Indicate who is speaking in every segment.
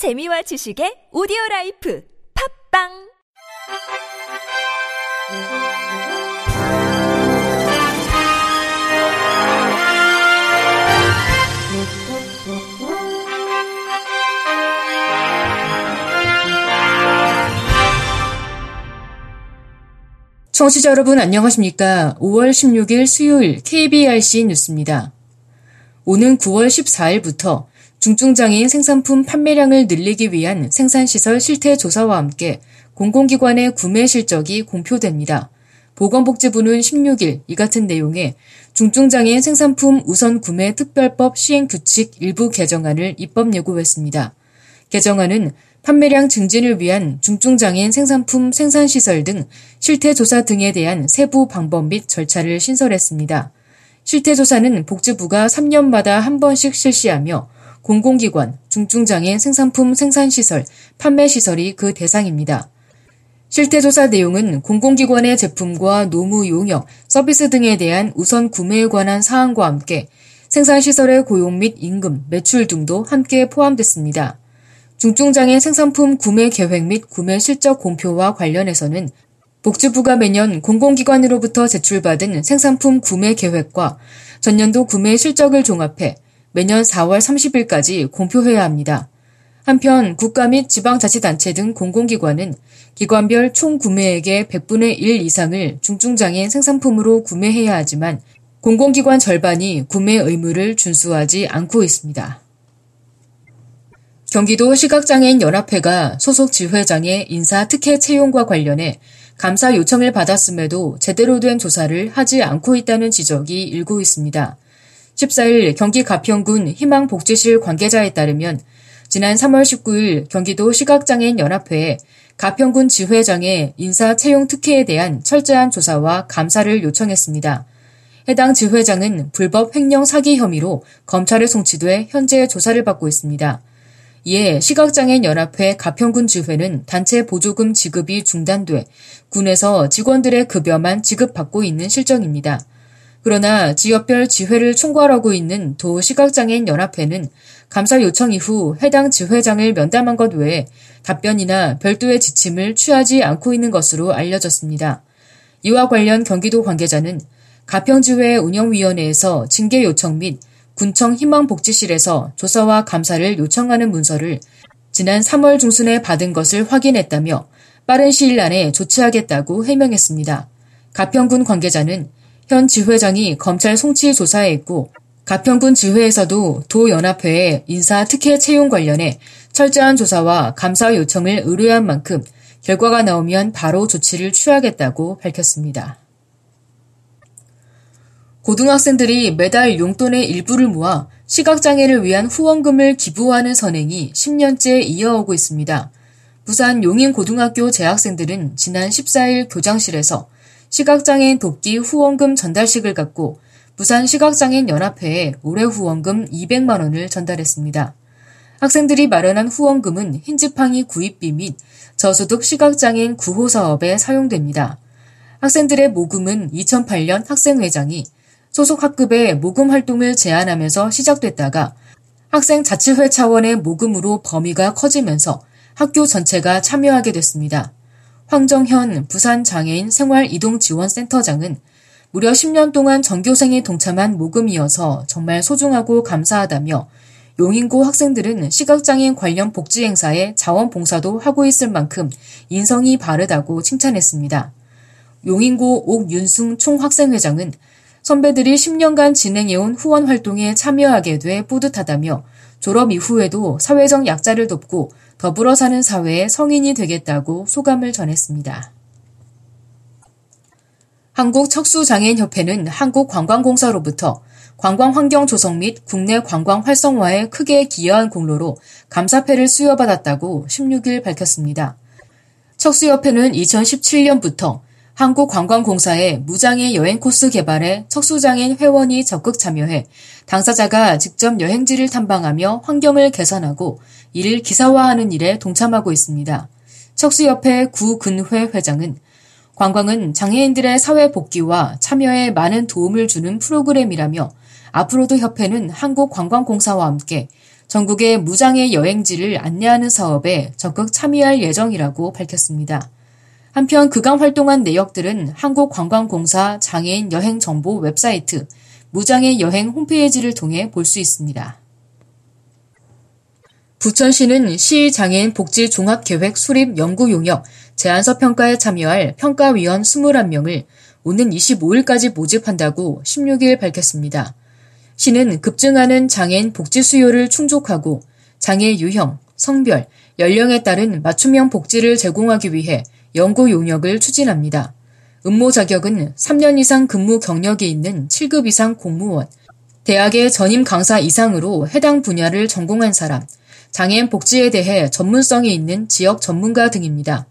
Speaker 1: 재미와 지식의 오디오 라이프 팝빵
Speaker 2: 청취자 여러분 안녕하십니까? 5월 16일 수요일 KBRC 뉴스입니다. 오는 9월 14일부터 중증장애인 생산품 판매량을 늘리기 위한 생산시설 실태 조사와 함께 공공기관의 구매 실적이 공표됩니다. 보건복지부는 16일 이 같은 내용의 중증장애인 생산품 우선 구매 특별법 시행 규칙 일부 개정안을 입법 예고했습니다. 개정안은 판매량 증진을 위한 중증장애인 생산품 생산시설 등 실태조사 등에 대한 세부 방법 및 절차를 신설했습니다. 실태조사는 복지부가 3년마다 한 번씩 실시하며 공공기관, 중증장애인 생산품 생산시설, 판매시설이 그 대상입니다. 실태조사 내용은 공공기관의 제품과 노무 용역, 서비스 등에 대한 우선 구매에 관한 사항과 함께 생산시설의 고용 및 임금, 매출 등도 함께 포함됐습니다. 중증장애 생산품 구매 계획 및 구매 실적 공표와 관련해서는 복지부가 매년 공공기관으로부터 제출받은 생산품 구매 계획과 전년도 구매 실적을 종합해 매년 4월 30일까지 공표해야 합니다. 한편 국가 및 지방자치단체 등 공공기관은 기관별 총 구매액의 100분의 1 이상을 중증장애인 생산품으로 구매해야 하지만 공공기관 절반이 구매 의무를 준수하지 않고 있습니다. 경기도 시각장애인 연합회가 소속 지회장의 인사 특혜 채용과 관련해 감사 요청을 받았음에도 제대로 된 조사를 하지 않고 있다는 지적이 일고 있습니다. 14일 경기 가평군 희망복지실 관계자에 따르면 지난 3월 19일 경기도 시각장애인 연합회에 가평군 지회장의 인사 채용 특혜에 대한 철저한 조사와 감사를 요청했습니다. 해당 지회장은 불법 횡령 사기 혐의로 검찰에 송치돼 현재 조사를 받고 있습니다. 이에 시각장애인 연합회 가평군 지회는 단체 보조금 지급이 중단돼 군에서 직원들의 급여만 지급받고 있는 실정입니다. 그러나 지역별 지회를 총괄하고 있는 도 시각장애인 연합회는 감사 요청 이후 해당 지회장을 면담한 것 외에 답변이나 별도의 지침을 취하지 않고 있는 것으로 알려졌습니다. 이와 관련 경기도 관계자는 가평지회 운영위원회에서 징계 요청 및 군청 희망복지실에서 조사와 감사를 요청하는 문서를 지난 3월 중순에 받은 것을 확인했다며 빠른 시일 안에 조치하겠다고 해명했습니다. 가평군 관계자는 현 지회장이 검찰 송치 조사에 있고 가평군 지회에서도 도연합회에 인사 특혜 채용 관련해 철저한 조사와 감사 요청을 의뢰한 만큼 결과가 나오면 바로 조치를 취하겠다고 밝혔습니다. 고등학생들이 매달 용돈의 일부를 모아 시각장애를 위한 후원금을 기부하는 선행이 10년째 이어오고 있습니다. 부산 용인고등학교 재학생들은 지난 14일 교장실에서 시각장애인 돕기 후원금 전달식을 갖고 부산 시각장애인 연합회에 올해 후원금 200만 원을 전달했습니다. 학생들이 마련한 후원금은 흰지팡이 구입비 및 저소득 시각장애인 구호 사업에 사용됩니다. 학생들의 모금은 2008년 학생회장이 소속 학급에 모금 활동을 제안하면서 시작됐다가 학생 자치회 차원의 모금으로 범위가 커지면서 학교 전체가 참여하게 됐습니다. 황정현 부산장애인 생활이동지원센터장은 무려 10년 동안 전교생이 동참한 모금이어서 정말 소중하고 감사하다며 용인고 학생들은 시각장애인 관련 복지 행사에 자원봉사도 하고 있을 만큼 인성이 바르다고 칭찬했습니다. 용인고 옥윤승 총학생회장은 선배들이 10년간 진행해온 후원 활동에 참여하게 돼 뿌듯하다며 졸업 이후에도 사회적 약자를 돕고 더불어 사는 사회의 성인이 되겠다고 소감을 전했습니다. 한국척수장애인협회는 한국관광공사로부터 관광환경 조성 및 국내 관광 활성화에 크게 기여한 공로로 감사패를 수여받았다고 16일 밝혔습니다. 척수협회는 2017년부터 한국관광공사의 무장애 여행 코스 개발에 척수장애인 회원이 적극 참여해 당사자가 직접 여행지를 탐방하며 환경을 개선하고 이를 기사화하는 일에 동참하고 있습니다. 척수협회 구근회 회장은 관광은 장애인들의 사회 복귀와 참여에 많은 도움을 주는 프로그램이라며 앞으로도 협회는 한국관광공사와 함께 전국의 무장의 여행지를 안내하는 사업에 적극 참여할 예정이라고 밝혔습니다. 한편 그간 활동한 내역들은 한국관광공사 장애인 여행 정보 웹사이트 무장의 여행 홈페이지를 통해 볼 수 있습니다. 부천시는 시 장애인 복지 종합계획 수립 연구 용역 제안서 평가에 참여할 평가위원 21명을 오는 25일까지 모집한다고 16일 밝혔습니다. 시는 급증하는 장애인 복지 수요를 충족하고 장애 유형, 성별, 연령에 따른 맞춤형 복지를 제공하기 위해 연구 용역을 추진합니다. 음모 자격은 3년 이상 근무 경력이 있는 7급 이상 공무원, 대학의 전임 강사 이상으로 해당 분야를 전공한 사람, 장애인 복지에 대해 전문성이 있는 지역 전문가 등입니다.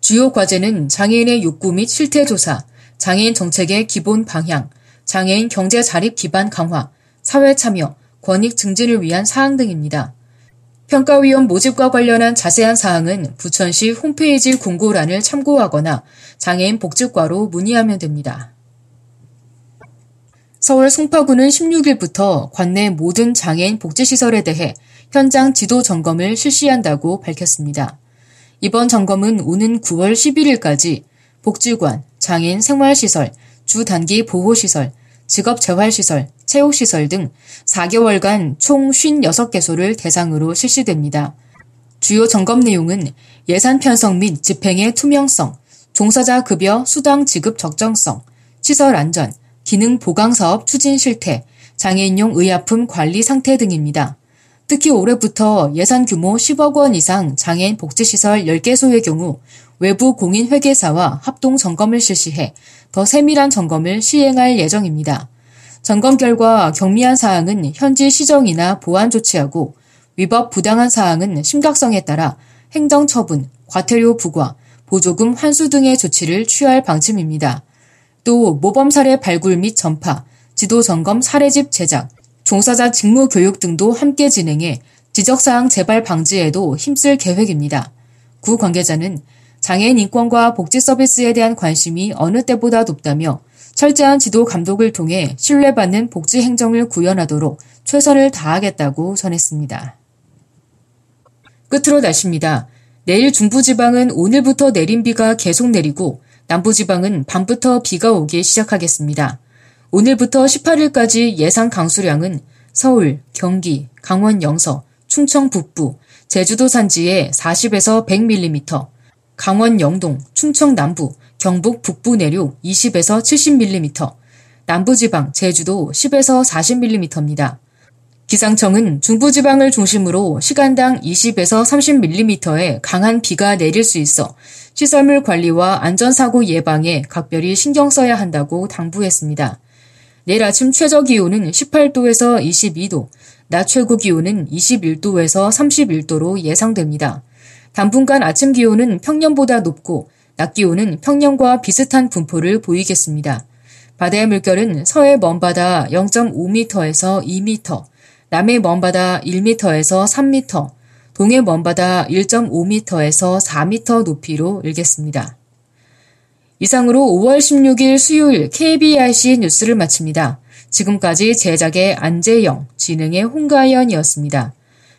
Speaker 2: 주요 과제는 장애인의 욕구 및 실태 조사, 장애인 정책의 기본 방향, 장애인 경제 자립 기반 강화, 사회 참여, 권익 증진을 위한 사항 등입니다. 평가위원 모집과 관련한 자세한 사항은 부천시 홈페이지 공고란을 참고하거나 장애인 복지과로 문의하면 됩니다. 서울 송파구는 16일부터 관내 모든 장애인 복지시설에 대해 현장 지도 점검을 실시한다고 밝혔습니다. 이번 점검은 오는 9월 11일까지 복지관, 장애인 생활시설, 주단기 보호시설, 직업재활시설, 체육시설 등 4개월간 총 56개소를 대상으로 실시됩니다. 주요 점검 내용은 예산 편성 및 집행의 투명성, 종사자 급여 수당 지급 적정성, 시설 안전, 기능 보강 사업 추진 실태, 장애인용 의약품 관리 상태 등입니다. 특히 올해부터 예산 규모 10억 원 이상 장애인 복지시설 10개소의 경우 외부 공인 회계사와 합동 점검을 실시해 더 세밀한 점검을 시행할 예정입니다. 점검 결과 경미한 사항은 현지 시정이나 보완 조치하고 위법 부당한 사항은 심각성에 따라 행정 처분, 과태료 부과, 보조금 환수 등의 조치를 취할 방침입니다. 또 모범 사례 발굴 및 전파, 지도 점검 사례집 제작, 종사자 직무 교육 등도 함께 진행해 지적사항 재발 방지에도 힘쓸 계획입니다. 구 관계자는 장애인 인권과 복지 서비스에 대한 관심이 어느 때보다 높다며 철저한 지도 감독을 통해 신뢰받는 복지 행정을 구현하도록 최선을 다하겠다고 전했습니다. 끝으로 날씨입니다. 내일 중부지방은 오늘부터 내린 비가 계속 내리고 남부지방은 밤부터 비가 오기 시작하겠습니다. 오늘부터 18일까지 예상 강수량은 서울, 경기, 강원 영서, 충청 북부, 제주도 산지에 40에서 100mm, 강원 영동, 충청 남부, 경북 북부 내륙 20에서 70mm, 남부지방, 제주도 10에서 40mm입니다. 기상청은 중부지방을 중심으로 시간당 20에서 30mm의 강한 비가 내릴 수 있어 시설물 관리와 안전사고 예방에 각별히 신경 써야 한다고 당부했습니다. 내일 아침 최저 기온은 18도에서 22도, 낮 최고 기온은 21도에서 31도로 예상됩니다. 당분간 아침 기온은 평년보다 높고 낮 기온은 평년과 비슷한 분포를 보이겠습니다. 바다의 물결은 서해 먼바다 0.5m에서 2m, 남해 먼바다 1m에서 3m, 동해 먼바다 1.5m에서 4m 높이로 일겠습니다. 이상으로 5월 16일 수요일 KBRC 뉴스를 마칩니다. 지금까지 제작의 안재영, 진행의 홍가연이었습니다.